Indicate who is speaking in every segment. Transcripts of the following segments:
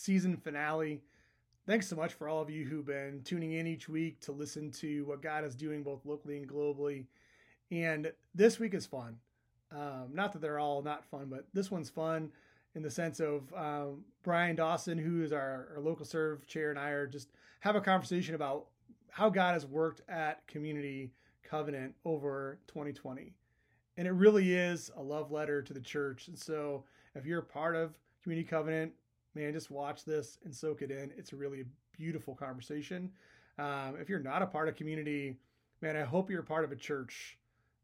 Speaker 1: season finale. Thanks so much for all of you who've been tuning in each week to listen to what God is doing both locally and globally. And this week is fun. Um, not that they're all not fun, but this one's fun in the sense of um, Brian Dawson, who is our, our, local serve chair, and I are just have a conversation about how God has worked at Community Covenant over 2020. And it really is a love letter to the church. And so if you're part of Community Covenant, man, just watch this and soak it in. It's a really beautiful conversation. Um, if you're not a part of community, man, I hope you're part of a church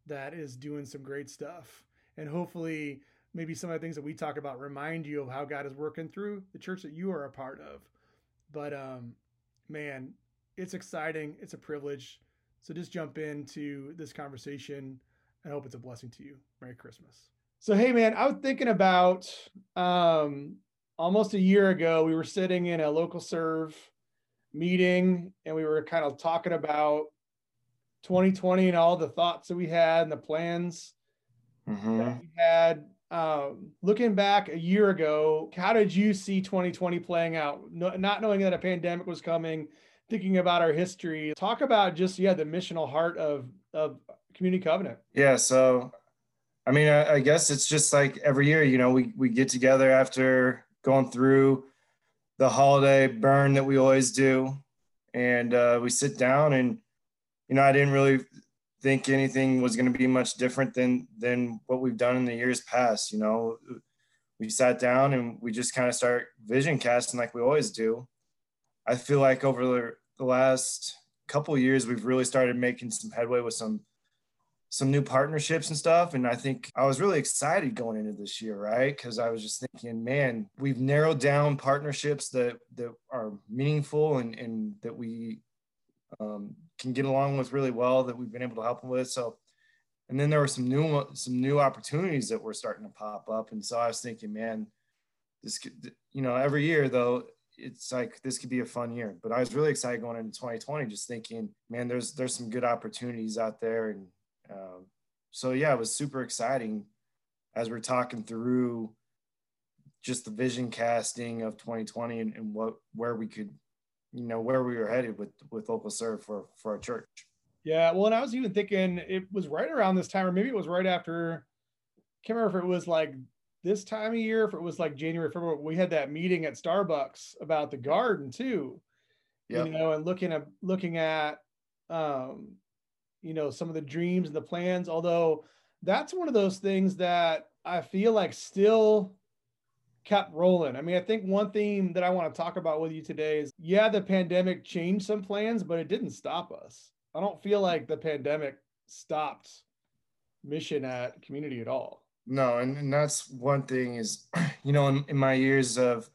Speaker 1: that is doing some great stuff. And hopefully, maybe some of the things that we talk about remind you of how God is working through the church that you are a part of. But um, man, it's exciting. It's a privilege. So just jump into this conversation. I hope it's a blessing to you. Merry Christmas. So hey man, I was thinking about um, almost a year ago. We were sitting in a local serve meeting, and we were kind of talking about 2020 and all the thoughts that we had and the plans mm-hmm. that we had. Um, looking back a year ago, how did you see 2020 playing out? No, not knowing that a pandemic was coming, thinking about our history. Talk about just yeah the missional heart of of Community Covenant.
Speaker 2: Yeah, so I mean, I, I guess it's just like every year, you know, we we get together after going through the holiday burn that we always do, and uh, we sit down and you know, I didn't really think anything was going to be much different than than what we've done in the years past. You know, we sat down and we just kind of start vision casting like we always do. I feel like over the, last couple years, we've really started making some headway with some some new partnerships and stuff. And I think I was really excited going into this year, right? Because I was just thinking, man, we've narrowed down partnerships that that are meaningful and and that we um, can get along with really well that we've been able to help them with. So, and then there were some new some new opportunities that were starting to pop up, and so I was thinking, man, this could, you know, every year though, it's like this could be a fun year. But I was really excited going into 2020, just thinking, man, there's there's some good opportunities out there, and um, so yeah, it was super exciting as we're talking through just the vision casting of 2020 and, and what where we could you know where we were headed with with local serve for for our church
Speaker 1: yeah well and i was even thinking it was right around this time or maybe it was right after I can't remember if it was like this time of year if it was like january february we had that meeting at starbucks about the garden too yep. you know and looking at looking at um you know some of the dreams and the plans although that's one of those things that i feel like still kept rolling. I mean, I think one theme that I want to talk about with you today is yeah, the pandemic changed some plans, but it didn't stop us. I don't feel like the pandemic stopped mission at community at all.
Speaker 2: No, and, and that's one thing is, you know, in, in my years of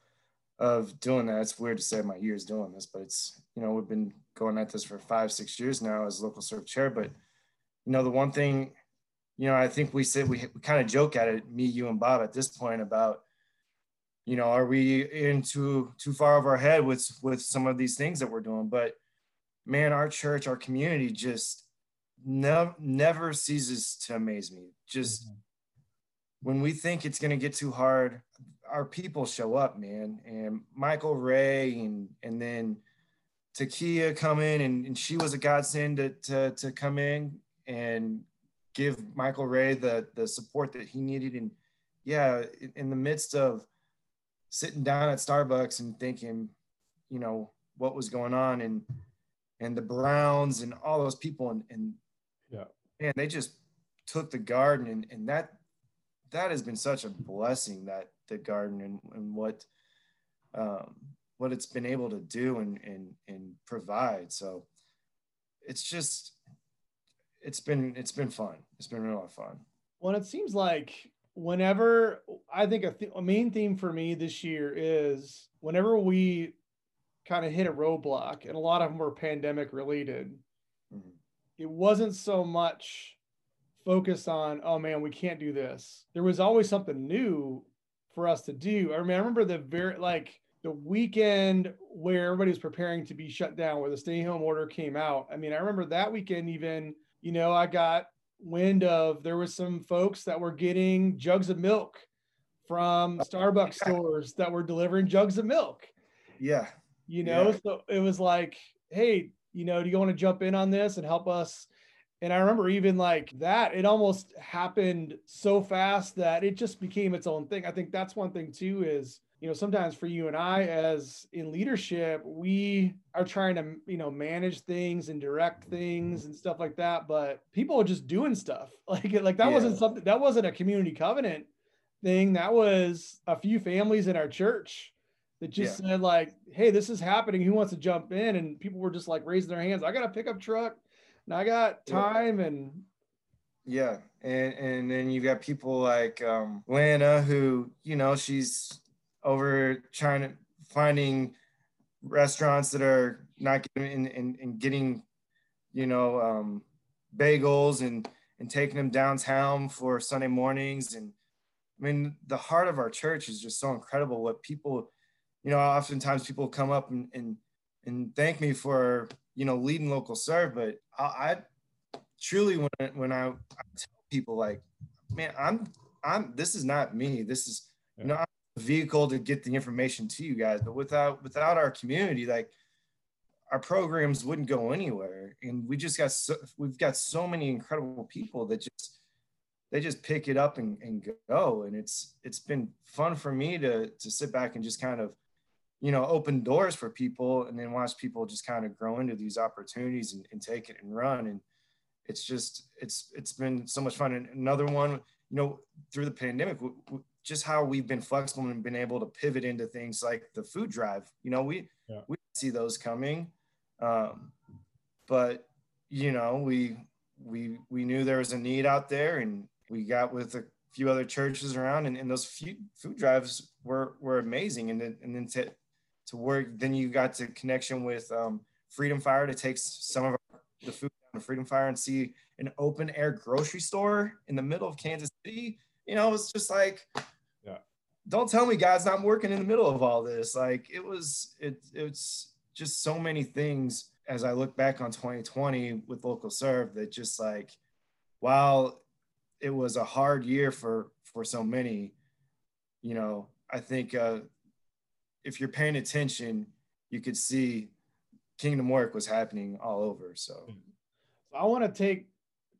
Speaker 2: of doing that, it's weird to say my years doing this, but it's, you know, we've been going at this for five, six years now as local serve chair. But, you know, the one thing, you know, I think we said we, we kind of joke at it, me, you, and Bob at this point about, you know, are we into too far of our head with with some of these things that we're doing? But man, our church, our community just never never ceases to amaze me. Just mm-hmm. when we think it's gonna get too hard, our people show up, man. And Michael Ray and and then Takia come in and, and she was a godsend to, to to come in and give Michael Ray the the support that he needed. And yeah, in, in the midst of sitting down at Starbucks and thinking, you know, what was going on and and the Browns and all those people and and yeah, man, they just took the garden and, and that that has been such a blessing that the garden and, and what um, what it's been able to do and and and provide. So it's just it's been it's been fun. It's been really fun.
Speaker 1: Well, it seems like whenever I think a, th- a main theme for me this year is whenever we kind of hit a roadblock, and a lot of them were pandemic related, mm-hmm. it wasn't so much focus on, oh man, we can't do this. There was always something new for us to do. I mean, I remember the very, like, the weekend where everybody was preparing to be shut down, where the stay home order came out. I mean, I remember that weekend, even, you know, I got wind of there was some folks that were getting jugs of milk from oh, Starbucks stores that were delivering jugs of milk.
Speaker 2: Yeah.
Speaker 1: You know,
Speaker 2: Yeah.
Speaker 1: so it was like, hey, you know, do you want to jump in on this and help us? And I remember even like that, it almost happened so fast that it just became its own thing. I think that's one thing too is, you know, sometimes for you and I as in leadership, we are trying to, you know, manage things and direct things and stuff like that, but people are just doing stuff. Like like that wasn't something that wasn't a community covenant thing. That was a few families in our church that just said like, "Hey, this is happening. Who wants to jump in?" And people were just like raising their hands. I got a pickup truck, and I got
Speaker 2: Yeah.
Speaker 1: time, and
Speaker 2: Yeah, and and then you've got people like um, Lana, who you know she's over trying to finding restaurants that are not getting and, and, and getting, you know, um, bagels and and taking them downtown for Sunday mornings. And I mean, the heart of our church is just so incredible. What people, you know, oftentimes people come up and and, and thank me for you know leading local serve, but I, I truly when when I, I tell people like, man, I'm I'm this is not me. This is you know I'm vehicle to get the information to you guys. But without without our community, like our programs wouldn't go anywhere. And we just got so we've got so many incredible people that just they just pick it up and, and go. And it's it's been fun for me to to sit back and just kind of you know open doors for people and then watch people just kind of grow into these opportunities and, and take it and run and it's just it's it's been so much fun and another one you know through the pandemic just how we've been flexible and been able to pivot into things like the food drive you know we
Speaker 3: Yeah.
Speaker 2: we see those coming um, but you know we we we knew there was a need out there and we got with a few other churches around and, and those few food drives were were amazing and then and then to to work then you got to connection with um, freedom fire to take some of our, the food down to freedom fire and see an open air grocery store in the middle of kansas city you know it's just like. Don't tell me god's not working in the middle of all this. Like it was it it's just so many things as i look back on 2020 with local serve that just like while it was a hard year for for so many you know i think uh if you're paying attention you could see kingdom work was happening all over so.
Speaker 1: I want to take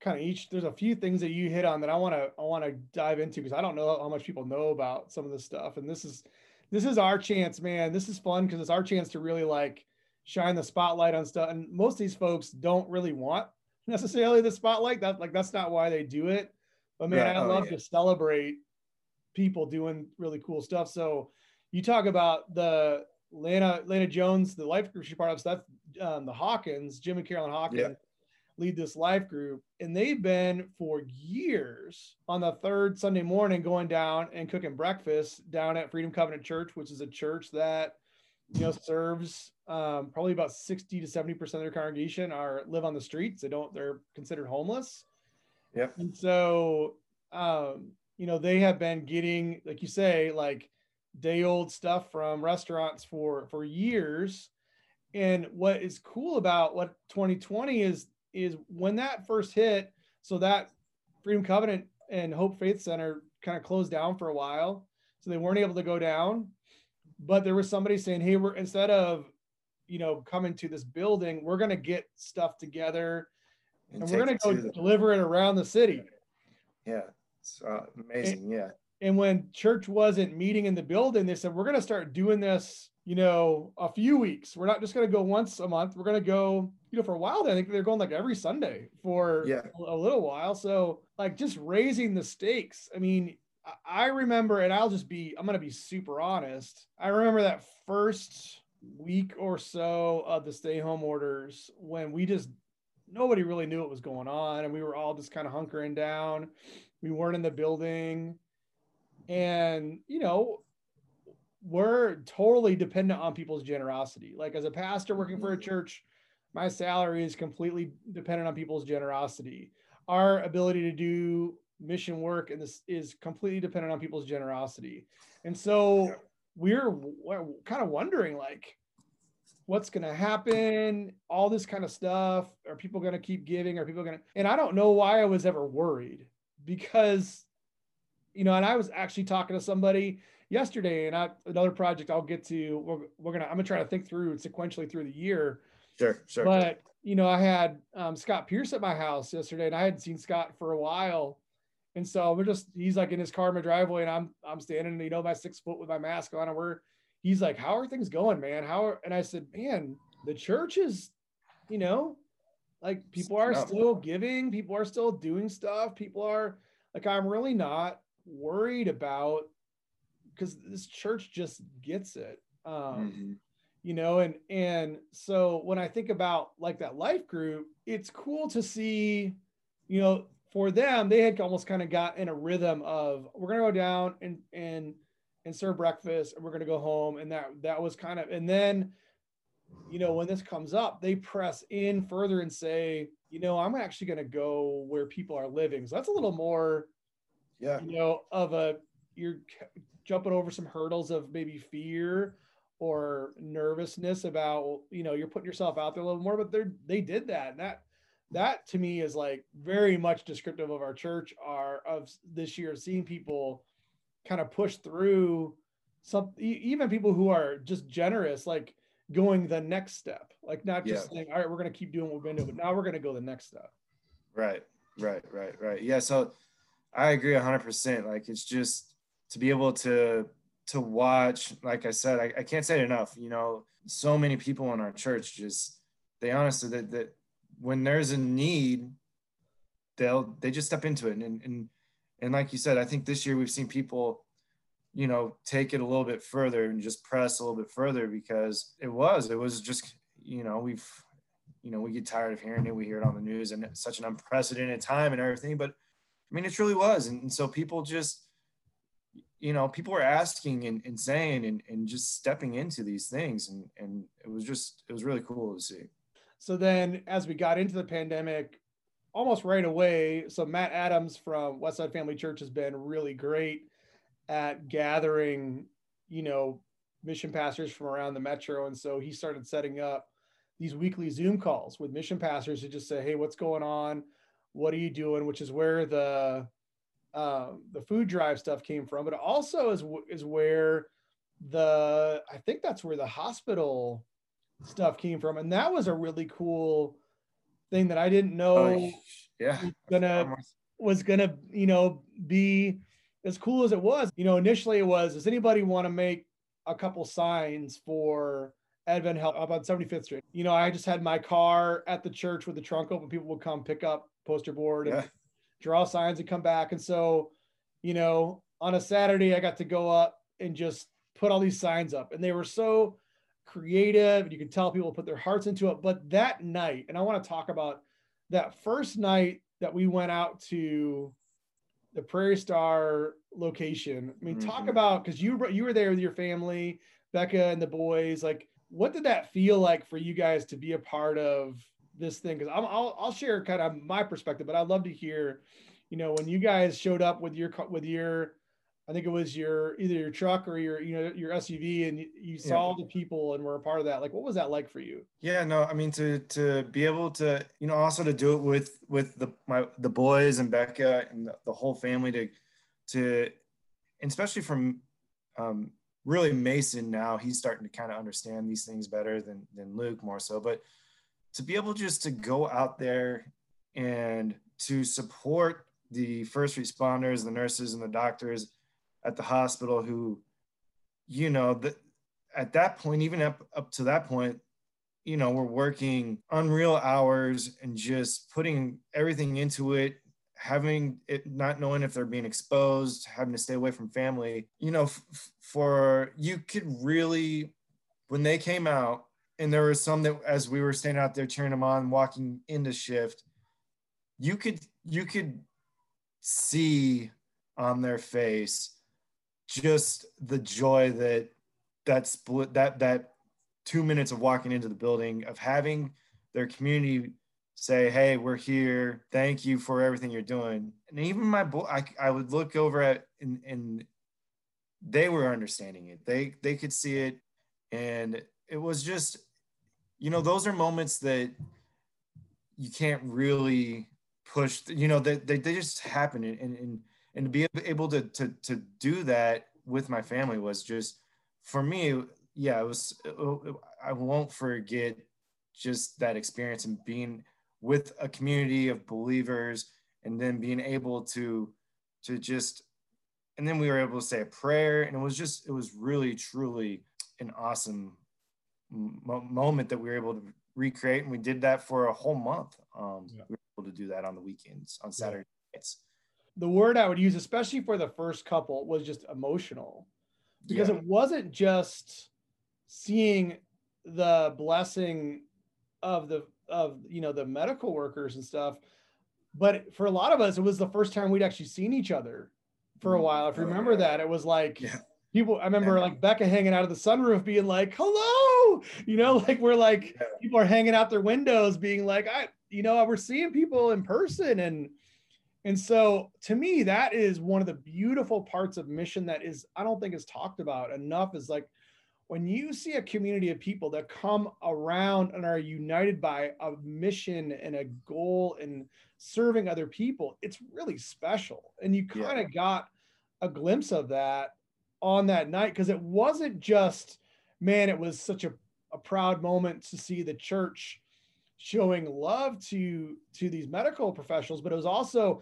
Speaker 1: kind of each. There's a few things that you hit on that I want to I want to dive into because I don't know how much people know about some of this stuff, and this is this is our chance, man. This is fun because it's our chance to really like shine the spotlight on stuff. And most of these folks don't really want necessarily the spotlight. That like that's not why they do it. But man,
Speaker 2: Right.
Speaker 1: I
Speaker 2: Oh,
Speaker 1: love
Speaker 2: yeah.
Speaker 1: to celebrate people doing really cool stuff. So you talk about the Lana Lana Jones, the life group she part of. So that's um, the Hawkins, Jim and Carolyn Hawkins
Speaker 2: Yeah.
Speaker 1: Lead this life group, and they've been for years on the third Sunday morning going down and cooking breakfast down at Freedom Covenant Church, which is a church that you know serves um, probably about 60 to 70 percent of their congregation are live on the streets. They don't. They're considered homeless.
Speaker 2: Yep.
Speaker 1: And so, um, you know, they have been getting, like you say, like day old stuff from restaurants for for years. And what is cool about what 2020 is is when that first hit, so that Freedom Covenant and Hope Faith Center kind of closed down for a while, so they weren't able to go down. But there was somebody saying, "Hey, we're instead of, you know, coming to this building, we're going to get stuff together and, we're going to go
Speaker 2: to
Speaker 1: deliver it around the city."
Speaker 2: yeah it's uh, amazing yeah
Speaker 1: And when church wasn't meeting in the building, they said, we're going to start doing this, you know, a few weeks. We're not just going to go once a month. We're going to go, you know, for a while. I think they're going like every Sunday for
Speaker 2: Yeah.
Speaker 1: a little while. So, like, just raising the stakes. I mean, I- I remember, and I'll just be, I'm going to be super honest. I remember that first week or so of the stay home orders when we just, nobody really knew what was going on. And we were all just kind of hunkering down. We weren't in the building and you know we're totally dependent on people's generosity. Like as a pastor working for a mm-hmm. church my salary is completely dependent on people's generosity. Our ability to do mission work and this is completely dependent on people's generosity. And so we're, we're kind of wondering like what's going to happen? All this kind of stuff. Are people going to keep giving? Are people going to and i don't know why i was ever worried because you know, and I was actually talking to somebody yesterday, and I another project I'll get to. We're, we're gonna I'm gonna try to think through sequentially through the year.
Speaker 2: Sure, sure.
Speaker 1: But you know, I had um, Scott Pierce at my house yesterday, and I hadn't seen Scott for a while. And so we're just he's like in his car in my driveway, and I'm I'm standing, you know, my six foot with my mask on, and we're he's like, How are things going, man? How are and I said, Man, the church is, you know, like people are still giving, people are still doing stuff, people are like, I'm really not worried about because this church just gets it. Um, mm-hmm. you know, and and so when I think about like that life group, it's cool to see, you know, for them, they had almost kind of got in a rhythm of we're gonna go down and and and serve breakfast and we're gonna go home. And that that was kind of and then you know, when this comes up, they press in further and say, you know, I'm actually going to go where people are living. So that's a little more,
Speaker 2: yeah,
Speaker 1: you know, of a you're jumping over some hurdles of maybe fear or nervousness about, you know, you're putting yourself out there a little more. But they they did that, and that that to me is like very much descriptive of our church, are of this year, seeing people kind of push through some even people who are just generous, like going the next step, like not just yeah. saying, all right, we're going to keep doing what we've been doing, but now we're going to go the next step.
Speaker 2: Right, right, right, right. Yeah. So I agree hundred percent. Like it's just to be able to, to watch, like I said, I, I can't say it enough, you know, so many people in our church just, they honestly, that, that when there's a need, they'll, they just step into it. And, and, and like you said, I think this year we've seen people you know, take it a little bit further and just press a little bit further because it was, it was just, you know, we've, you know, we get tired of hearing it. We hear it on the news and it's such an unprecedented time and everything. But I mean, it truly was. And, and so people just, you know, people were asking and, and saying and, and just stepping into these things. And, and it was just, it was really cool to see.
Speaker 1: So then as we got into the pandemic, almost right away, so Matt Adams from Westside Family Church has been really great at gathering, you know, mission pastors from around the metro. And so he started setting up these weekly Zoom calls with mission pastors to just say, hey, what's going on? What are you doing? Which is where the uh, the food drive stuff came from, but also is is where the I think that's where the hospital stuff came from, and that was a really cool thing that I didn't know. Oh,
Speaker 2: yeah,
Speaker 1: was gonna was gonna you know be as cool as it was, you know, initially it was, does anybody want to make a couple signs for AdventHealth up on 75th Street? You know, I just had my car at the church with the trunk open. People would come pick up poster board and yeah. draw signs and come back. And so, you know, on a Saturday, I got to go up and just put all these signs up. And they were so creative. And you could tell people put their hearts into it. But that night, and I want to talk about that first night that we went out to the Prairie Star location. I mean, mm-hmm. talk about because you you were there with your family, Becca and the boys. Like, what did that feel like for you guys to be a part of this thing? Because I'll I'll share kind of my perspective, but I'd love to hear, you know, when you guys showed up with your with your I think it was your either your truck or your you know your SUV, and you, you saw yeah. the people and were a part of that. Like, what was that like for you?
Speaker 2: Yeah, no, I mean to to be able to you know also to do it with with the my the boys and Becca and the, the whole family to to especially from um, really Mason now he's starting to kind of understand these things better than than Luke more so, but to be able just to go out there and to support the first responders, the nurses, and the doctors at the hospital who, you know, that at that point, even up, up to that point, you know, we're working unreal hours and just putting everything into it, having it, not knowing if they're being exposed, having to stay away from family, you know, f- for you could really, when they came out, and there were some that as we were standing out there cheering them on, walking into shift, you could, you could see on their face just the joy that that split that that two minutes of walking into the building of having their community say hey we're here. Thank you for everything you're doing. And even my boy I, I would look over at and, and they were understanding it. They they could see it. And it was just you know those are moments that you can't really push you know they, they, they just happen. And, and and to be able to to to do that with my family was just for me yeah it was i won't forget just that experience and being with a community of believers and then being able to to just and then we were able to say a prayer and it was just it was really truly an awesome mo- moment that we were able to recreate and we did that for a whole month um, yeah. we were able to do that on the weekends on saturday yeah. nights
Speaker 1: the word i would use especially for the first couple was just emotional because yeah. it wasn't just seeing the blessing of the of you know the medical workers and stuff but for a lot of us it was the first time we'd actually seen each other for a mm. while if you oh, remember that it was like yeah. people i remember yeah. like becca hanging out of the sunroof being like hello you know like we're like people are hanging out their windows being like i you know we're seeing people in person and and so to me that is one of the beautiful parts of mission that is i don't think is talked about enough is like when you see a community of people that come around and are united by a mission and a goal and serving other people, it's really special. And you kind of yeah. got a glimpse of that on that night because it wasn't just, man, it was such a, a proud moment to see the church showing love to to these medical professionals, but it was also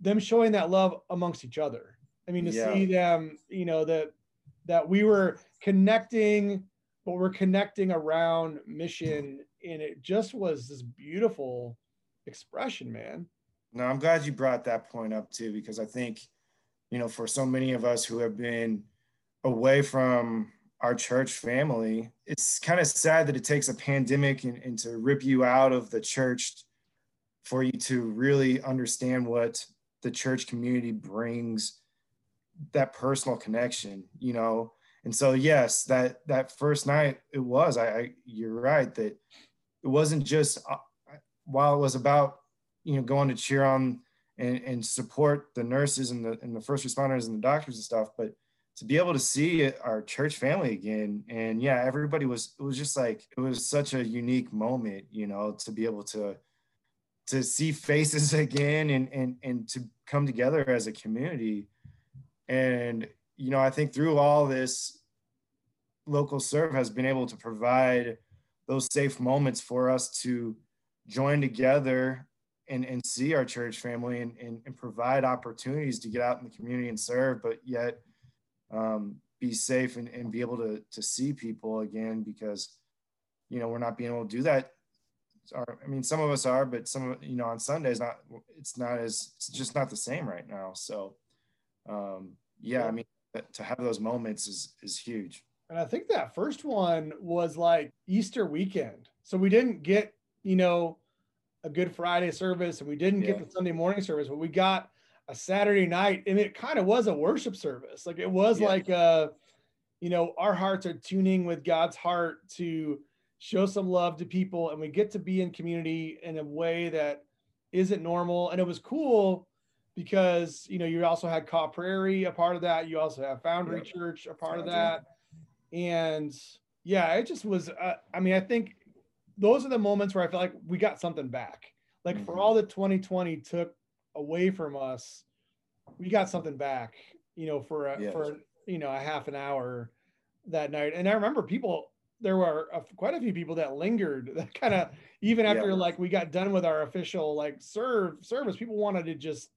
Speaker 1: them showing that love amongst each other. I mean, to yeah. see them, you know, that that we were connecting, but we're connecting around mission. And it just was this beautiful expression, man.
Speaker 2: No, I'm glad you brought that point up too, because I think, you know, for so many of us who have been away from our church family, it's kind of sad that it takes a pandemic and, and to rip you out of the church for you to really understand what the church community brings that personal connection, you know. And so yes, that that first night it was. I, I you're right that it wasn't just uh, while it was about you know going to cheer on and, and support the nurses and the and the first responders and the doctors and stuff, but to be able to see our church family again. And yeah everybody was it was just like it was such a unique moment you know to be able to to see faces again and and and to come together as a community. And, you know, I think through all this, local serve has been able to provide those safe moments for us to join together and, and see our church family and, and, and provide opportunities to get out in the community and serve, but yet um, be safe and, and be able to, to see people again because, you know, we're not being able to do that. I mean, some of us are, but some, you know, on Sundays, not, it's not as, it's just not the same right now. So, um, yeah, I mean, to have those moments is is huge.
Speaker 1: And I think that first one was like Easter weekend. So we didn't get, you know, a Good Friday service and we didn't yeah. get the Sunday morning service, but we got a Saturday night and it kind of was a worship service. Like it was yeah. like uh you know, our hearts are tuning with God's heart to show some love to people and we get to be in community in a way that isn't normal and it was cool because you know you also had Kaw Prairie a part of that. You also have Foundry. Church a part Foundry. of that, and yeah, it just was. Uh, I mean, I think those are the moments where I feel like we got something back. Like mm-hmm. for all that 2020 took away from us, we got something back. You know, for a, yes. for you know a half an hour that night, and I remember people. There were a, quite a few people that lingered. That kind of even after yeah. like we got done with our official like serve service, people wanted to just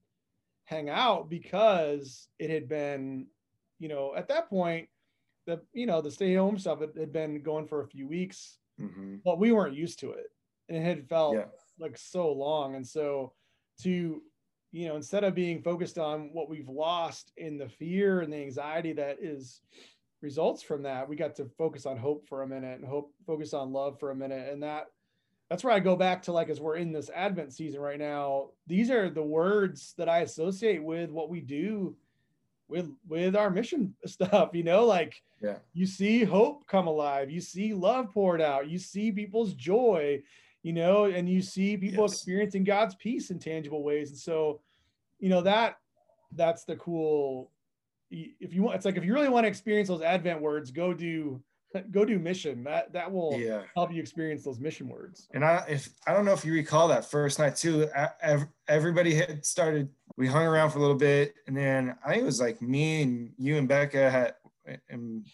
Speaker 1: hang out because it had been, you know, at that point, the you know the stay home stuff had, had been going for a few weeks, mm-hmm. but we weren't used to it, and it had felt yeah. like so long, and so to you know instead of being focused on what we've lost in the fear and the anxiety that is results from that we got to focus on hope for a minute and hope focus on love for a minute and that that's where I go back to like as we're in this Advent season right now. These are the words that I associate with what we do with with our mission stuff. You know, like yeah. you see hope come alive, you see love poured out, you see people's joy, you know, and you see people yes. experiencing God's peace in tangible ways. And so, you know that that's the cool. If you want, it's like if you really want to experience those Advent words, go do go do mission. That that will
Speaker 2: Yeah.
Speaker 1: help you experience those mission words.
Speaker 2: And I, if I don't know if you recall that first night too, everybody had started. We hung around for a little bit, and then I think it was like me and you and Becca had, and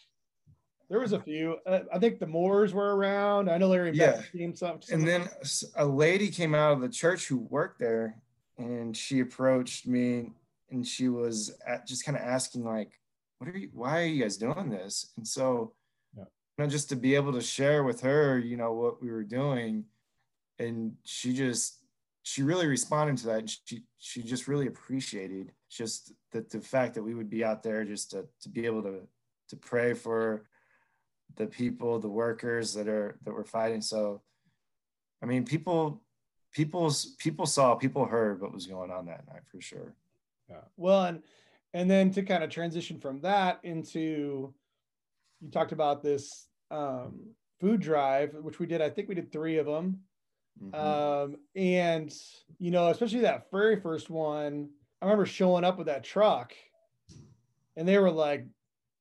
Speaker 1: There was a few. Uh, I think the Moors were around. I know Larry and
Speaker 2: Yeah.
Speaker 1: Beck came some.
Speaker 2: and then a lady came out of the church who worked there, and she approached me, and she was just kind of asking like, "What are you? Why are you guys doing this?" And so,
Speaker 1: Yeah.
Speaker 2: you know, just to be able to share with her, you know, what we were doing, and she just she really responded to that. And she she just really appreciated just that the fact that we would be out there just to to be able to to pray for the people, the workers that are that were fighting. So, I mean, people people's people saw, people heard what was going on that night for sure.
Speaker 1: Yeah. Well, and and then to kind of transition from that into you talked about this um, food drive, which we did. I think we did three of them.
Speaker 2: Mhm.
Speaker 1: Um, and you know, especially that very first one, I remember showing up with that truck, and they were like,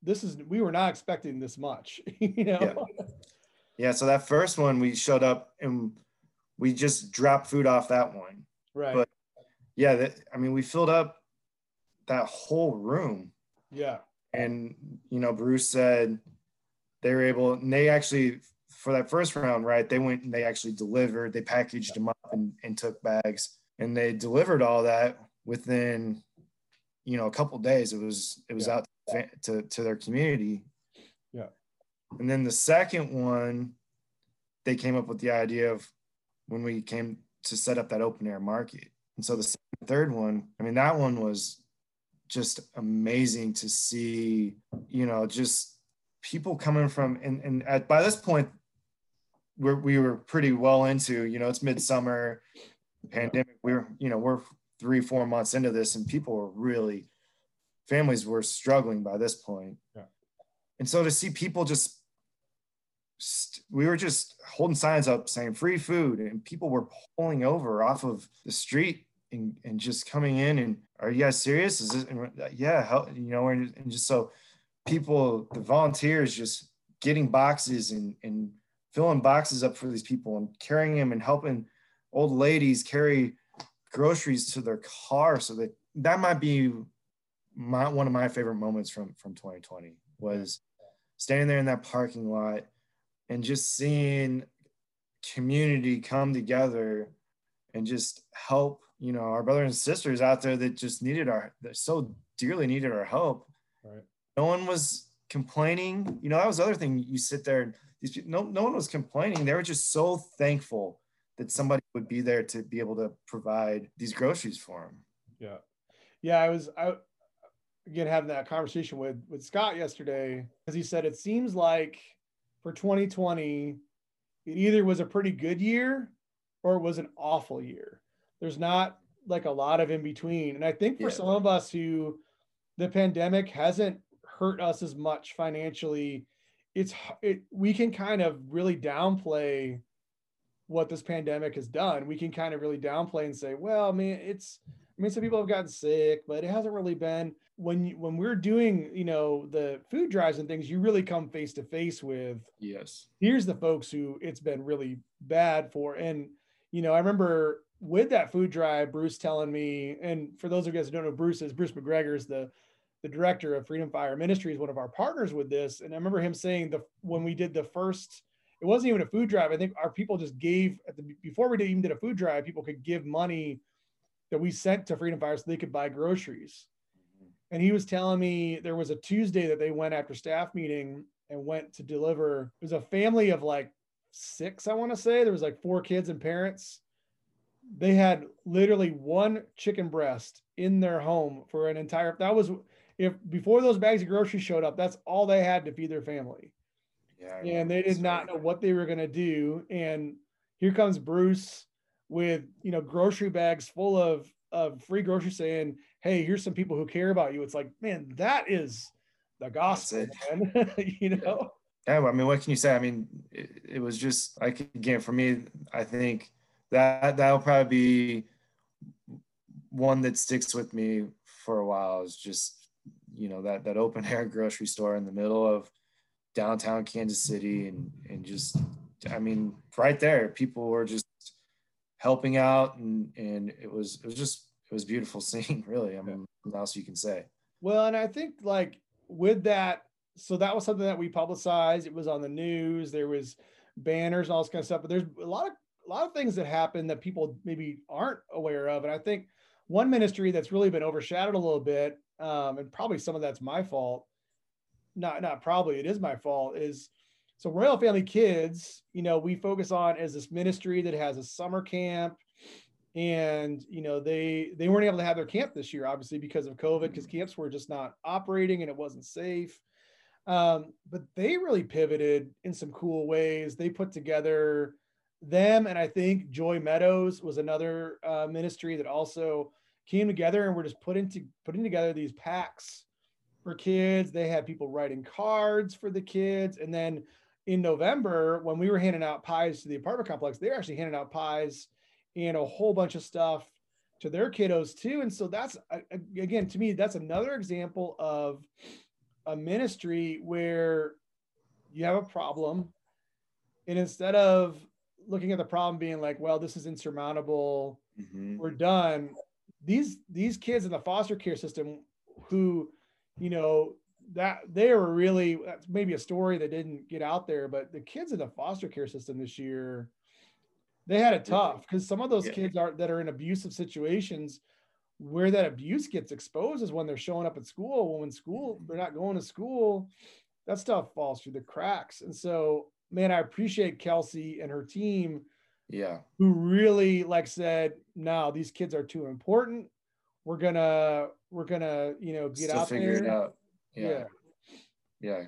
Speaker 1: "This is we were not expecting this much," you know.
Speaker 2: Yeah. yeah. So that first one, we showed up and we just dropped food off that one.
Speaker 1: Right.
Speaker 2: But- Yeah. That, I mean, we filled up that whole room.
Speaker 1: yeah.
Speaker 2: and you know bruce said they were able and they actually for that first round right they went and they actually delivered they packaged them up and, and took bags and they delivered all that within you know a couple days it was it was
Speaker 1: Yeah.
Speaker 2: out to, to their community
Speaker 1: Yeah.
Speaker 2: and then the second one they came up with the idea of when we came to set up that open air market and so the third one i mean that one was just amazing to see, you know, just people coming from and, and at by this point we're, we were pretty well into, you know, it's midsummer pandemic. We're, you know, we're three, four months into this and people were really families were struggling by this point.
Speaker 1: Yeah.
Speaker 2: And so to see people just st- we were just holding signs up saying free food and people were pulling over off of the street and, and just coming in and are you guys serious is this and yeah how, you know and, and just so people the volunteers just getting boxes and and filling boxes up for these people and carrying them and helping old ladies carry groceries to their car so that that might be my one of my favorite moments from from 2020 was standing there in that parking lot and just seeing community come together and just help you know our brothers and sisters out there that just needed our that so dearly needed our help.
Speaker 1: Right.
Speaker 2: no one was complaining. You know that was the other thing. You sit there and these people no, no one was complaining. They were just so thankful that somebody would be there to be able to provide these groceries for them
Speaker 1: Yeah. Yeah, I was I again having that conversation with with Scott yesterday because he said it seems like for 2020 it either was a pretty good year or it was an awful year. There's not like a lot of in between. And I think for
Speaker 2: Yeah.
Speaker 1: some of us who the pandemic hasn't hurt us as much financially, it's it we can kind of really downplay what this pandemic has done. We can kind of really downplay and say, well, man, it's I mean, some people have gotten sick, but it hasn't really been when you, when we're doing, you know, the food drives and things. You really come face to face with
Speaker 2: yes
Speaker 1: here's the folks who it's been really bad for. And you know, I remember with that food drive, Bruce telling me, and for those of you guys who don't know, Bruce is Bruce McGregor is the the director of Freedom Fire Ministries, one of our partners with this. And I remember him saying the when we did the first, it wasn't even a food drive. I think our people just gave at the before we did, even did a food drive, people could give money that we sent to Freedom Fire so they could buy groceries. And he was telling me there was a Tuesday that they went after staff meeting and went to deliver. It was a family of like six, I want to say. There was like four kids and parents. They had literally one chicken breast in their home for an entire. That was if before those bags of groceries showed up. That's all they had to feed their family,
Speaker 2: yeah
Speaker 1: and they did not know what they were going to do. And here comes Bruce with you know grocery bags full of of free groceries, saying, "Hey, here's some people who care about you." It's like, man, that is the gospel, man. you know.
Speaker 2: Yeah, well, I mean, what can you say? I mean, it, it was just like again for me. I think that that'll probably be one that sticks with me for a while. Is just you know that that open air grocery store in the middle of downtown Kansas City and and just I mean right there people were just helping out and and it was it was just it was beautiful scene really. I mean what else you can say?
Speaker 1: Well and I think like with that so that was something that we publicized. It was on the news. There was banners and all this kind of stuff. But there's a lot of a lot of things that happen that people maybe aren't aware of. And I think one ministry that's really been overshadowed a little bit um, and probably some of that's my fault not not probably it is my fault is so royal family kids you know we focus on as this ministry that has a summer camp and you know they they weren't able to have their camp this year obviously because of covid because camps were just not operating and it wasn't safe um, but they really pivoted in some cool ways they put together them and i think joy meadows was another uh, ministry that also came together and we're just putting to putting together these packs for kids. They had people writing cards for the kids. And then in November, when we were handing out pies to the apartment complex, they were actually handing out pies and a whole bunch of stuff to their kiddos too. And so that's, again, to me, that's another example of a ministry where you have a problem. And instead of looking at the problem being like, well, this is insurmountable, mm-hmm. we're done. These these kids in the foster care system who you know, that they were really that's maybe a story that didn't get out there, but the kids in the foster care system this year, they had it tough because some of those yeah. kids are that are in abusive situations where that abuse gets exposed is when they're showing up at school. When school mm-hmm. they're not going to school, that stuff falls through the cracks. And so, man, I appreciate Kelsey and her team.
Speaker 2: Yeah.
Speaker 1: Who really like said, no, these kids are too important we're gonna we're gonna you know get Still out there. out.
Speaker 2: Yeah. yeah.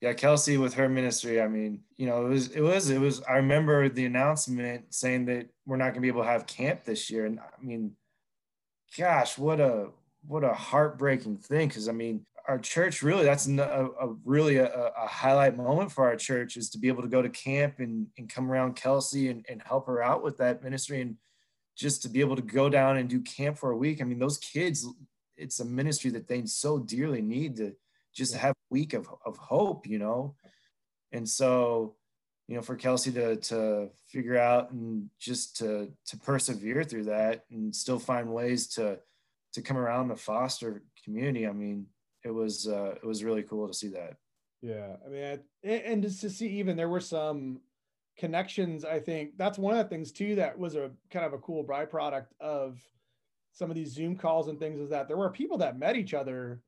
Speaker 2: yeah. Kelsey with her ministry. I mean, you know, it was it was it was. I remember the announcement saying that we're not gonna be able to have camp this year, and I mean, gosh, what a what a heartbreaking thing. Because I mean, our church really that's a, a really a, a, highlight moment for our church is to be able to go to camp and, and come around Kelsey and, and help her out with that ministry and just to be able to go down and do camp for a week. I mean, those kids, it's a ministry that they so dearly need to just have a week of, of hope, you know? And so, you know, for Kelsey to, to figure out and just to, to persevere through that and still find ways to, to come around the foster community. I mean, it was, uh, it was really cool to see that.
Speaker 1: Yeah. I mean, and just to see even there were some connections i think that's one of the things too that was a kind of a cool byproduct of some of these zoom calls and things is that there were people that met each other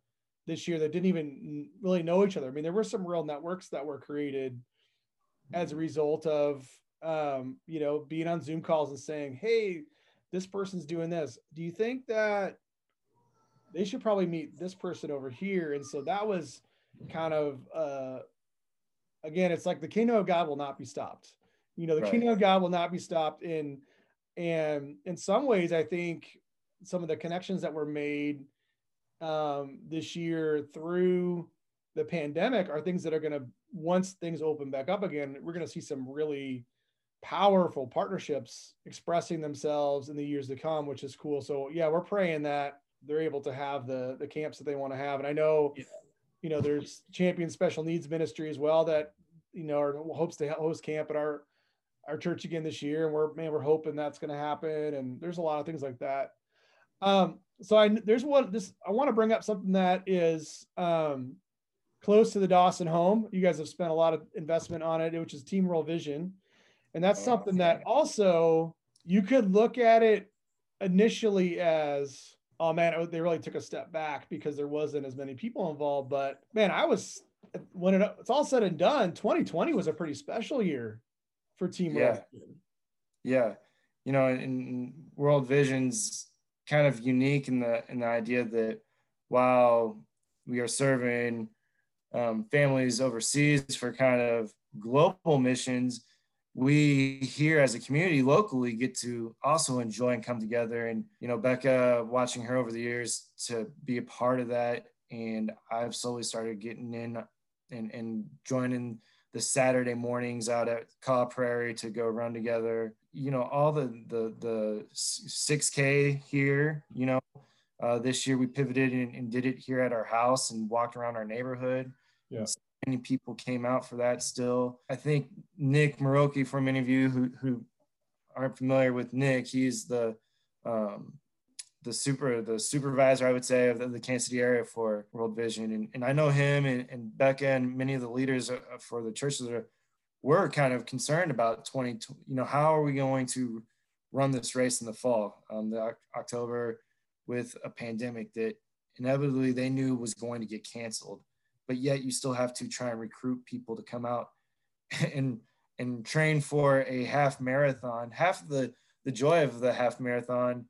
Speaker 1: this year that didn't even really know each other i mean there were some real networks that were created as a result of um, you know being on zoom calls and saying hey this person's doing this do you think that they should probably meet this person over here and so that was kind of uh, again, it's like the kingdom of God will not be stopped. You know, the right. kingdom of God will not be stopped in and in some ways, I think some of the connections that were made um, this year through the pandemic are things that are going to once things open back up again, we're going to see some really powerful partnerships expressing themselves in the years to come, which is cool. So yeah, we're praying that they're able to have the the camps that they want to have. And I know yeah you know, there's champion special needs ministry as well that, you know, are, hopes to host camp at our, our church again this year. And we're, man, we're hoping that's going to happen. And there's a lot of things like that. Um, so I, there's one, this, I want to bring up something that is, um, close to the Dawson home. You guys have spent a lot of investment on it, which is Team World Vision. And that's oh, something that also you could look at it initially as oh man, they really took a step back because there wasn't as many people involved. But man, I was when it, it's all said and done, 2020 was a pretty special year for Team
Speaker 2: yeah. World. Yeah, you know, in World Vision's kind of unique in the in the idea that while we are serving um, families overseas for kind of global missions, we here as a community locally get to also enjoy and come together. And you know becca watching her over the years to be a part of that and i've slowly started getting in and, and joining the saturday mornings out at Kaw prairie to go run together you know all the the the 6k here you know uh, this year we pivoted and, and, did it here at our house and walked around our neighborhood
Speaker 1: yeah.
Speaker 2: many people came out for that still. I think Nick Maroki, for many of you who, who aren't familiar with Nick, he's the um, the super the supervisor I would say of the, the Kansas City area for World Vision, and, and I know him and, and Becca and many of the leaders uh, for the churches are were kind of concerned about 20 you know how are we going to run this race in the fall? Um, the October with a pandemic that inevitably they knew was going to get canceled but yet you still have to try and recruit people to come out and and train for a half marathon. Half the the joy of the half marathon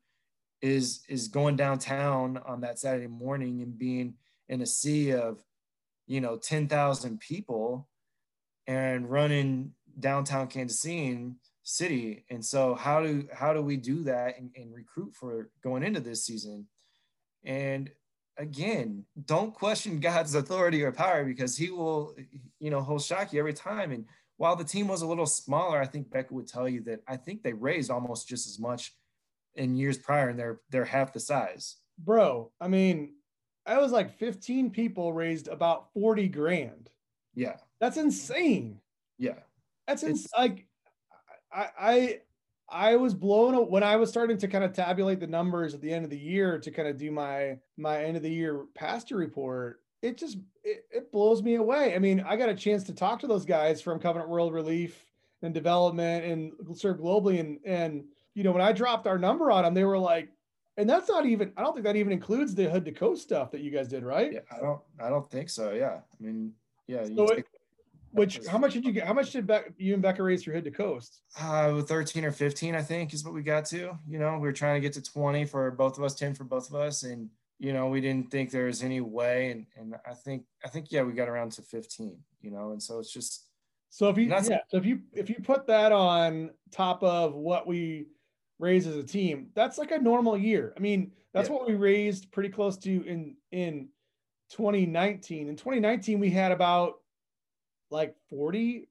Speaker 2: is is going downtown on that Saturday morning and being in a sea of you know 10,000 people and running downtown Kansas City and so how do how do we do that and, and recruit for going into this season and again don't question God's authority or power because he will you know he'll shock you every time and while the team was a little smaller I think Becca would tell you that I think they raised almost just as much in years prior and they're they're half the size.
Speaker 1: Bro, I mean, I was like 15 people raised about 40 grand.
Speaker 2: Yeah.
Speaker 1: That's insane.
Speaker 2: Yeah.
Speaker 1: That's ins- like I I I was blown when I was starting to kind of tabulate the numbers at the end of the year to kind of do my my end of the year pastor report. It just it, it blows me away. I mean, I got a chance to talk to those guys from Covenant World Relief and Development and serve globally and and you know, when I dropped our number on them, they were like, and that's not even, I don't think that even includes the hood to coast stuff that you guys did, right?
Speaker 2: Yeah, I don't, I don't think so. Yeah. I mean, yeah.
Speaker 1: So it, which, how much did you get? How much did Be- you and Becca raise your head to coast?
Speaker 2: Uh, 13 or 15, I think is what we got to, you know, we were trying to get to 20 for both of us, 10 for both of us. And, you know, we didn't think there was any way. And, and I think, I think, yeah, we got around to 15, you know, and so it's just,
Speaker 1: so if you, yeah, so if you, if you put that on top of what we, raised as a team, that's like a normal year. I mean, that's yeah. what we raised pretty close to in in 2019. In 2019, we had about like 40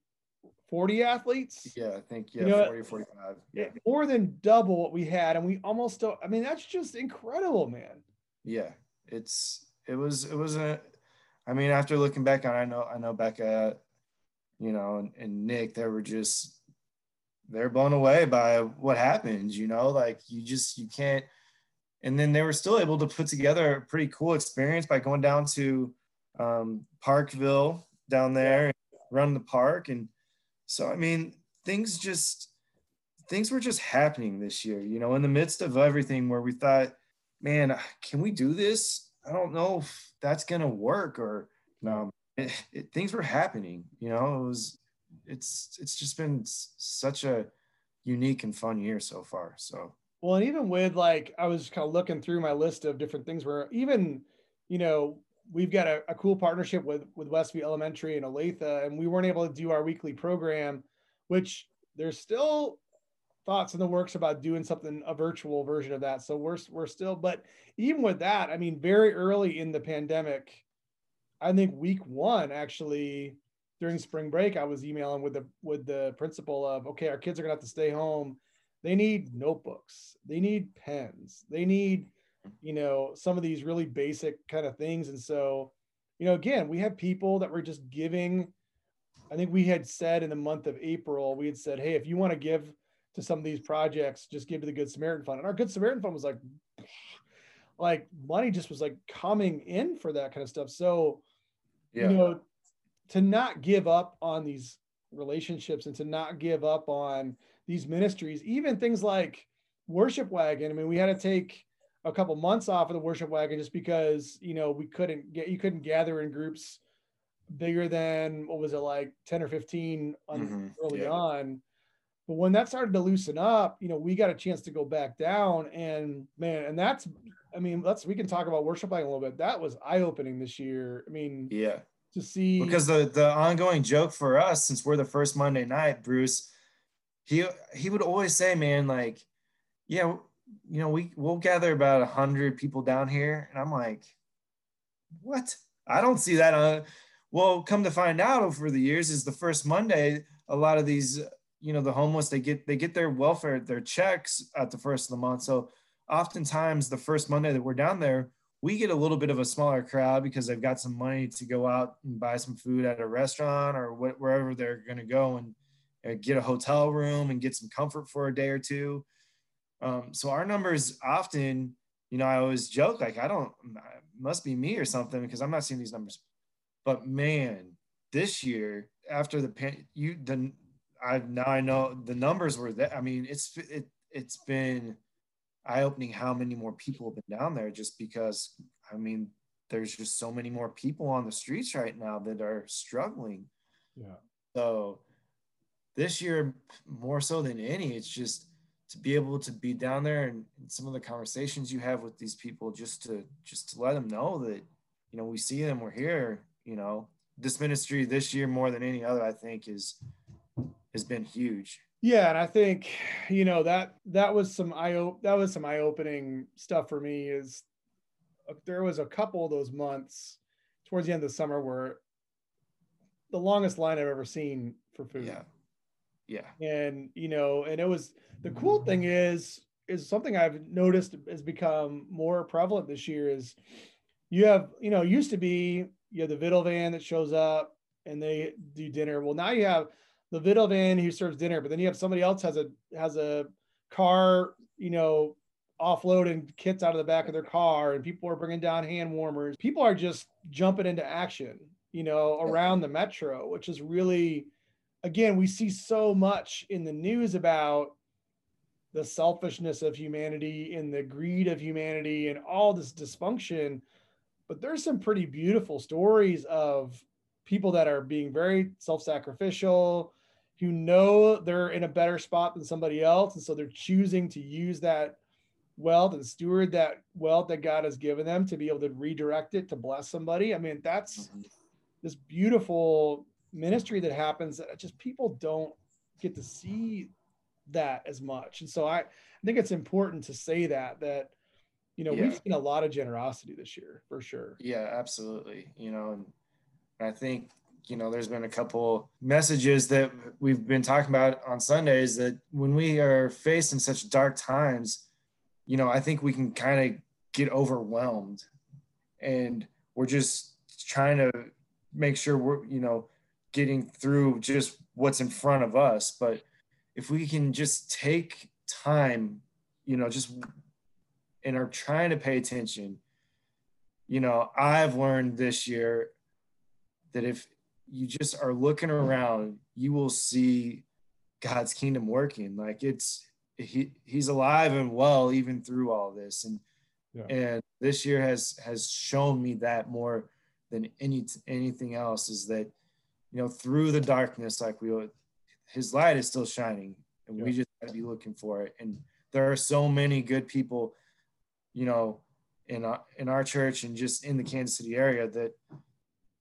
Speaker 1: 40 athletes.
Speaker 2: Yeah, I think yeah, you know, 40 45. Yeah.
Speaker 1: More than double what we had. And we almost don't, I mean, that's just incredible, man.
Speaker 2: Yeah. It's it was it was a I mean, after looking back on I know I know Becca, you know, and, and Nick, they were just they're blown away by what happens, you know, like you just, you can't. And then they were still able to put together a pretty cool experience by going down to um, Parkville down there and run the park. And so, I mean, things just, things were just happening this year, you know, in the midst of everything where we thought, man, can we do this? I don't know if that's going to work or, um, it, it, things were happening, you know, it was, it's it's just been such a unique and fun year so far. So
Speaker 1: well, and even with like I was kind of looking through my list of different things where even you know we've got a, a cool partnership with with Westview Elementary and Olathe, and we weren't able to do our weekly program, which there's still thoughts in the works about doing something a virtual version of that. So we're we're still, but even with that, I mean, very early in the pandemic, I think week one actually during spring break, I was emailing with the with the principal of okay, our kids are gonna have to stay home. They need notebooks, they need pens, they need, you know, some of these really basic kind of things. And so, you know, again, we have people that were just giving. I think we had said in the month of April, we had said, hey, if you want to give to some of these projects, just give to the Good Samaritan Fund. And our Good Samaritan Fund was like, like money just was like coming in for that kind of stuff. So, yeah. you know, to not give up on these relationships and to not give up on these ministries, even things like Worship Wagon. I mean, we had to take a couple months off of the Worship Wagon just because you know we couldn't get you couldn't gather in groups bigger than what was it like 10 or 15 on, mm-hmm. early yeah. on but when that started to loosen up you know we got a chance to go back down and man and that's i mean let's we can talk about worship wagon a little bit that was eye-opening this year i mean
Speaker 2: yeah
Speaker 1: to see
Speaker 2: because the the ongoing joke for us since we're the first Monday night, Bruce, he he would always say, man, like, yeah, you know, we we'll gather about a hundred people down here, and I'm like, what? I don't see that on. Well, come to find out over the years, is the first Monday. A lot of these, you know, the homeless they get they get their welfare their checks at the first of the month. So oftentimes the first Monday that we're down there, we get a little bit of a smaller crowd because they've got some money to go out and buy some food at a restaurant or wh- wherever they're going to go and uh, get a hotel room and get some comfort for a day or two. Um, so our numbers often, you know, I always joke like I don't must be me or something because I'm not seeing these numbers. But man, this year after the pan, you the I now I know the numbers were that. I mean, it's it it's been eye opening how many more people have been down there just because I mean there's just so many more people on the streets right now that are struggling.
Speaker 1: Yeah.
Speaker 2: So this year more so than any, it's just to be able to be down there and, and, some of the conversations you have with these people just to just to let them know that you know we see them we're here you know. This ministry this year more than any other i think is has been huge.
Speaker 1: Yeah and i think you know that that was some eye that was some eye-opening stuff for me is uh, there was a couple of those months towards the end of the summer where the longest line i've ever seen for food.
Speaker 2: Yeah yeah.
Speaker 1: And you know and it was the cool thing is is something i've noticed has become more prevalent this year is you have you know used to be you have the Vittles van that shows up and they do dinner. Well now you have the Vittles van who serves dinner but then you have somebody else has a has a car you know offloading kits out of the back of their car and people are bringing down hand warmers. People are just jumping into action you know around the metro which is really again, we see so much in the news about the selfishness of humanity and the greed of humanity and all this dysfunction. But there's some pretty beautiful stories of people that are being very self sacrificial, who know they're in a better spot than somebody else. And so they're choosing to use that wealth and steward that wealth that God has given them to be able to redirect it to bless somebody. I mean, that's mm-hmm. this beautiful ministry that happens that just people don't get to see that as much. And so I, I think it's important to say that that you know yeah. we've seen a lot of generosity this year for sure.
Speaker 2: Yeah, absolutely. You know, and I think you know there's been a couple messages that we've been talking about on Sundays that when we are faced in such dark times, you know, I think we can kind of get overwhelmed and we're just trying to make sure we're you know getting through just what's in front of us. But if we can just take time, you know, just and are trying to pay attention, you know, I've learned this year that if you just are looking around, you will see God's kingdom working. Like it's he he's alive and well even through all this. And yeah. and this year has has shown me that more than any anything else is that you know, through the darkness, like we would, his light is still shining and yeah. we just got to be looking for it. And there are so many good people, you know, in our, in our church and just in the Kansas City area that,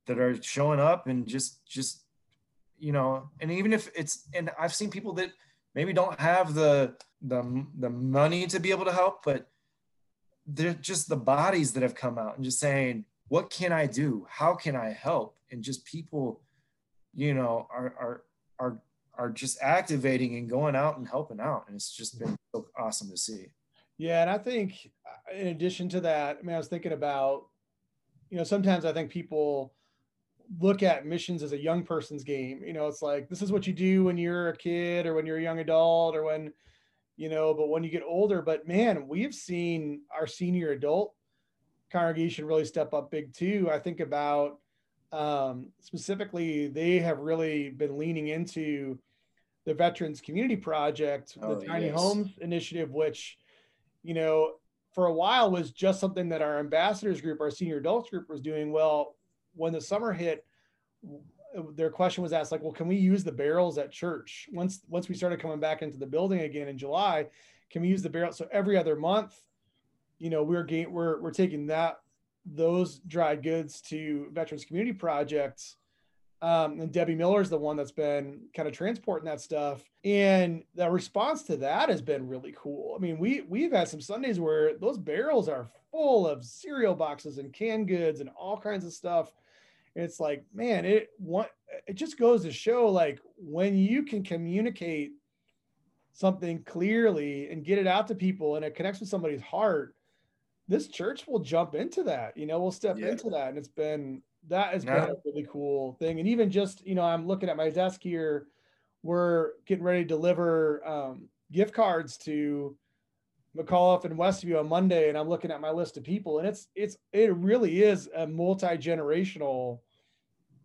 Speaker 2: that are showing up and just, just, you know, and even if it's, and I've seen people that maybe don't have the, the, the money to be able to help, but they're just the bodies that have come out and just saying, what can I do? How can I help? And just people you know, are are are are just activating and going out and helping out, and it's just been so awesome to see.
Speaker 1: Yeah, and I think uh, in addition to that, I mean, I was thinking about, you know, sometimes I think people look at missions as a young person's game. You know, it's like this is what you do when you're a kid or when you're a young adult or when, you know, but when you get older. But man, we've seen our senior adult congregation really step up big too. I think about um, specifically, they have really been leaning into the Veterans Community Project, oh, the Tiny yes. Homes Initiative, which, you know, for a while was just something that our ambassadors group, our senior adults group was doing. Well, when the summer hit, their question was asked like, well, can we use the barrels at church? Once once we started coming back into the building again in July, can we use the barrel? So every other month, you know, we're gain, we're we're taking that those dry goods to Veterans Community Projects. Um, and Debbie Miller is the one that's been kind of transporting that stuff. And the response to that has been really cool. I mean, we we've had some Sundays where those barrels are full of cereal boxes and canned goods and all kinds of stuff. And it's like, man, it what it just goes to show like when you can communicate something clearly and get it out to people and it connects with somebody's heart this church will jump into that. You know, we'll step yeah. into that, and it's been that has no. been a really cool thing. And even just you know, I'm looking at my desk here. We're getting ready to deliver um, gift cards to McAuliffe and Westview on Monday, and I'm looking at my list of people, and it's it's it really is a multi generational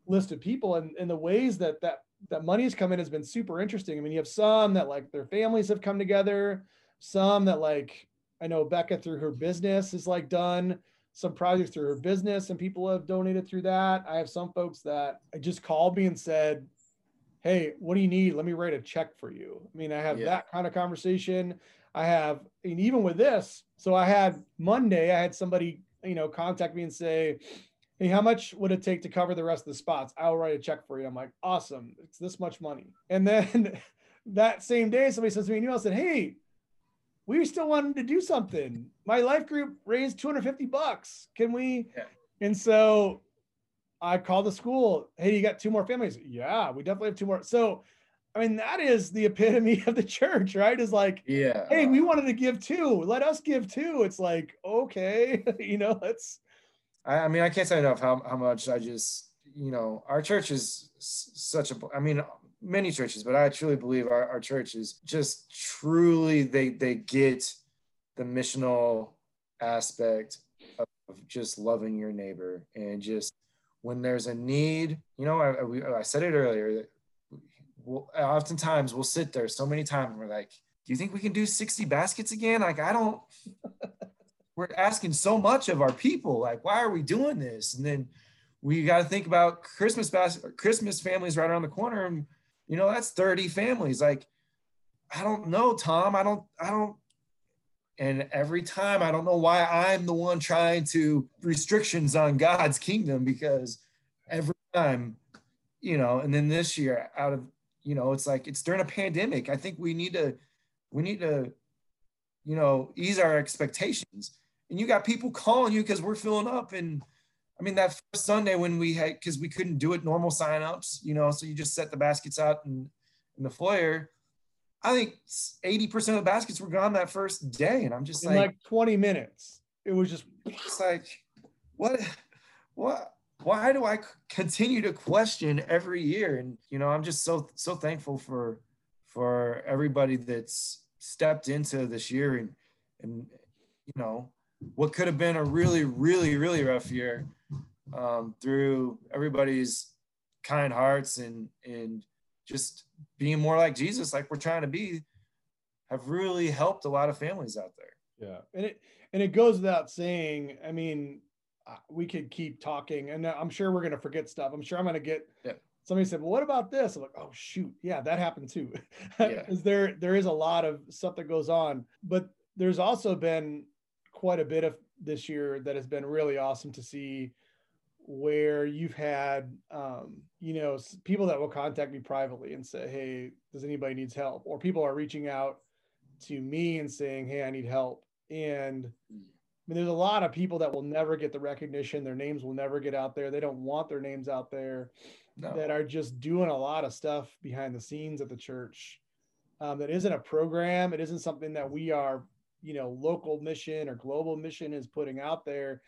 Speaker 1: list of people, and and the ways that that that money has come in has been super interesting. I mean, you have some that like their families have come together, some that like I know Becca through her business is like done some projects through her business and people have donated through that. I have some folks that just called me and said, Hey, what do you need? Let me write a check for you. I mean, I have yeah. that kind of conversation. I have, and even with this, so I had Monday, I had somebody, you know, contact me and say, Hey, how much would it take to cover the rest of the spots? I'll write a check for you. I'm like, awesome. It's this much money. And then that same day, somebody sends me an email and said, Hey, we still wanted to do something. My life group raised 250 bucks. Can we? Yeah. And so I called the school. Hey, you got two more families? Yeah, we definitely have two more. So, I mean, that is the epitome of the church, right? Is like,
Speaker 2: yeah,
Speaker 1: hey, we wanted to give two. Let us give two. It's like, okay, you know, let's.
Speaker 2: I, I mean, I can't say enough how, how much I just, you know, our church is such a, I mean, many churches, but I truly believe our, our church is just truly they they get the missional aspect of just loving your neighbor and just when there's a need, you know, I, I, I said it earlier that we'll, oftentimes we'll sit there so many times and we're like, do you think we can do 60 baskets again? Like, I don't, we're asking so much of our people. Like, why are we doing this? And then we got to think about Christmas basket, Christmas families right around the corner. And you know, that's 30 families. Like, I don't know, Tom. I don't, I don't. And every time, I don't know why I'm the one trying to restrictions on God's kingdom because every time, you know, and then this year, out of, you know, it's like it's during a pandemic. I think we need to, we need to, you know, ease our expectations. And you got people calling you because we're filling up and I mean, that first Sunday when we had, because we couldn't do it normal signups, you know, so you just set the baskets out in, in the foyer. I think 80% of the baskets were gone that first day. And I'm just like, like
Speaker 1: 20 minutes. It was just,
Speaker 2: it's like, what, what, why do I continue to question every year? And, you know, I'm just so, so thankful for, for everybody that's stepped into this year and, and, you know, what could have been a really, really, really rough year um, through everybody's kind hearts and and just being more like Jesus, like we're trying to be, have really helped a lot of families out there.
Speaker 1: Yeah, and it and it goes without saying. I mean, uh, we could keep talking, and I'm sure we're gonna forget stuff. I'm sure I'm gonna get. Yeah. Somebody said, "Well, what about this?" I'm like, "Oh shoot, yeah, that happened too." Yeah. there there is a lot of stuff that goes on, but there's also been quite a bit of this year that has been really awesome to see where you've had um, you know people that will contact me privately and say hey does anybody needs help? Or people are reaching out to me and saying hey i need help. And I mean, there's a lot of people that will never get the recognition. Their names will never get out there. They don't want their names out there no. that are just doing a lot of stuff behind the scenes at the church um, that isn't a program. It isn't something that we are you know local mission or global mission is putting out there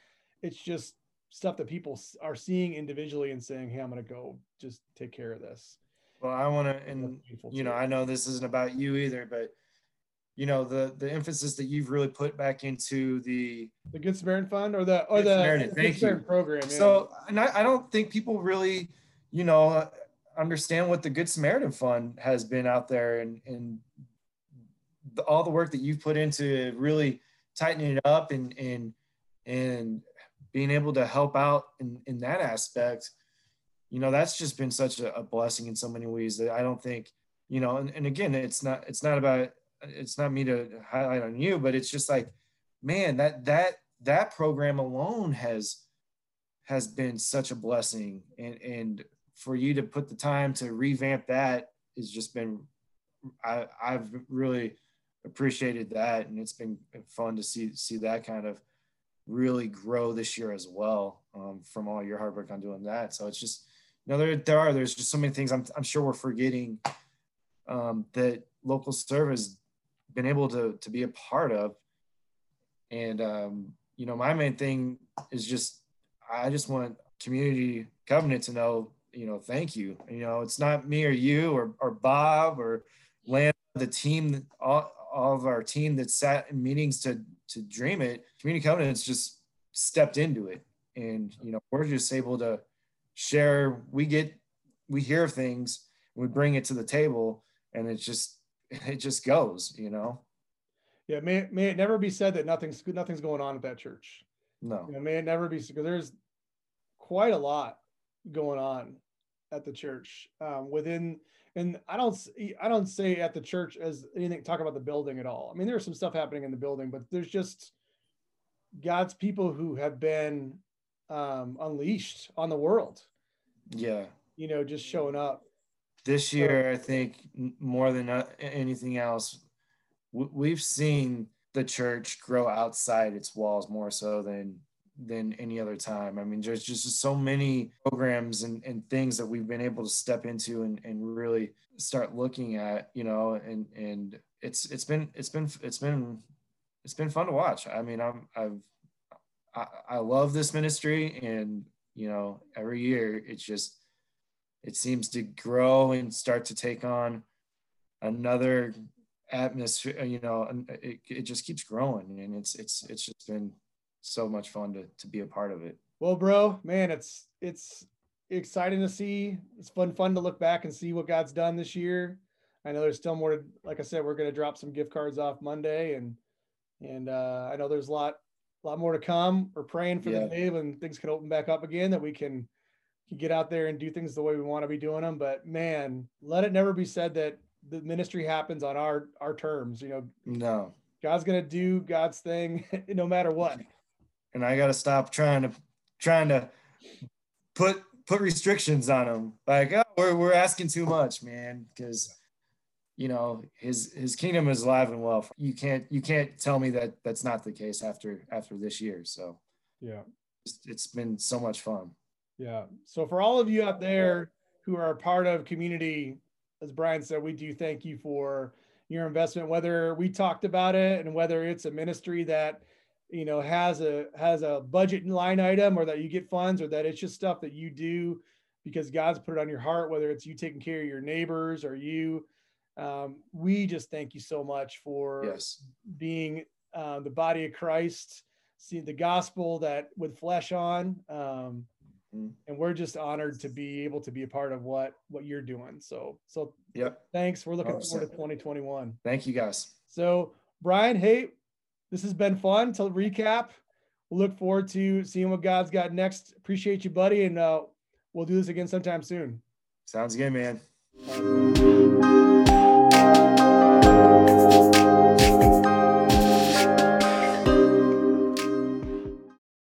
Speaker 1: it's just stuff that people are seeing individually and saying, "Hey, I'm going to go just take care of this."
Speaker 2: Well, I want to, and you know, I know this isn't about you either, but you know, the the emphasis that you've really put back into the
Speaker 1: the Good Samaritan Fund or the or Good the Samaritan,
Speaker 2: Good Samaritan program. Yeah. So, and I, I don't think people really, you know, uh, understand what the Good Samaritan Fund has been out there and and the, all the work that you've put into really tightening it up and and and being able to help out in, in that aspect, you know, that's just been such a, a blessing in so many ways that I don't think, you know, and, and again, it's not, it's not about, it's not me to highlight on you, but it's just like, man, that, that, that program alone has, has been such a blessing. And, and for you to put the time to revamp that has just been, I, I've really appreciated that. And it's been fun to see, see that kind of, really grow this year as well um, from all your hard work on doing that. So it's just, you know, there, there are, there's just so many things I'm, I'm sure we're forgetting um, that local service been able to, to be a part of. And, um, you know, my main thing is just I just want community covenant to know, you know, thank you. You know, it's not me or you or or Bob or Land, the team, all, of our team that sat in meetings to to dream it. Community covenants just stepped into it, and you know, we're just able to share. We get we hear things, we bring it to the table, and it just it just goes. You know.
Speaker 1: Yeah, may may it never be said that nothing's nothing's going on at that church.
Speaker 2: No.
Speaker 1: You know, may it never be because there's quite a lot going on at the church um, within and I don't I don't say at the church as anything talk about the building at all. I mean, there's some stuff happening in the building, but there's just God's people who have been um, unleashed on the world.
Speaker 2: Yeah,
Speaker 1: you know, just showing up.
Speaker 2: This year, so, I think more than uh, anything else, we've seen the church grow outside its walls more so than than any other time. I mean, there's just so many programs and, and things that we've been able to step into and, and really start looking at, you know, and, and it's, it's been, it's been, it's been, it's been fun to watch. I mean, I'm, I've, I, I love this ministry and, you know, every year it's just, it seems to grow and start to take on another atmosphere, you know, it, it just keeps growing and it's, it's, it's just been so much fun to to be a part of it.
Speaker 1: Well, bro, man, it's it's exciting to see. It's fun fun to look back and see what God's done this year. I know there's still more. To, like I said, we're going to drop some gift cards off Monday, and and uh, I know there's a lot a lot more to come. We're praying for yeah. the day when things can open back up again, that we can can get out there and do things the way we want to be doing them. But man, let it never be said that the ministry happens on our our terms. You know,
Speaker 2: no,
Speaker 1: God's going to do God's thing no matter what
Speaker 2: and I got to stop trying to trying to put put restrictions on him. Like, oh, we're we're asking too much, man, because you know his his kingdom is alive and well. You can't you can't tell me that that's not the case after after this year. So
Speaker 1: yeah,
Speaker 2: it's, it's been so much fun.
Speaker 1: Yeah. So for all of you out there who are a part of community, as Brian said, we do thank you for your investment. Whether we talked about it and whether it's a ministry that you know has a has a budget line item or that you get funds or that it's just stuff that you do because god's put it on your heart whether it's you taking care of your neighbors or you um, we just thank you so much for
Speaker 2: yes.
Speaker 1: being uh, the body of christ seeing the gospel that with flesh on um, mm. and we're just honored to be able to be a part of what what you're doing so so
Speaker 2: yep
Speaker 1: thanks we're looking 100%. forward to 2021
Speaker 2: thank you guys
Speaker 1: so brian hey this has been fun to recap. We'll look forward to seeing what God's got next. Appreciate you, buddy. And uh, we'll do this again sometime soon.
Speaker 2: Sounds good, man.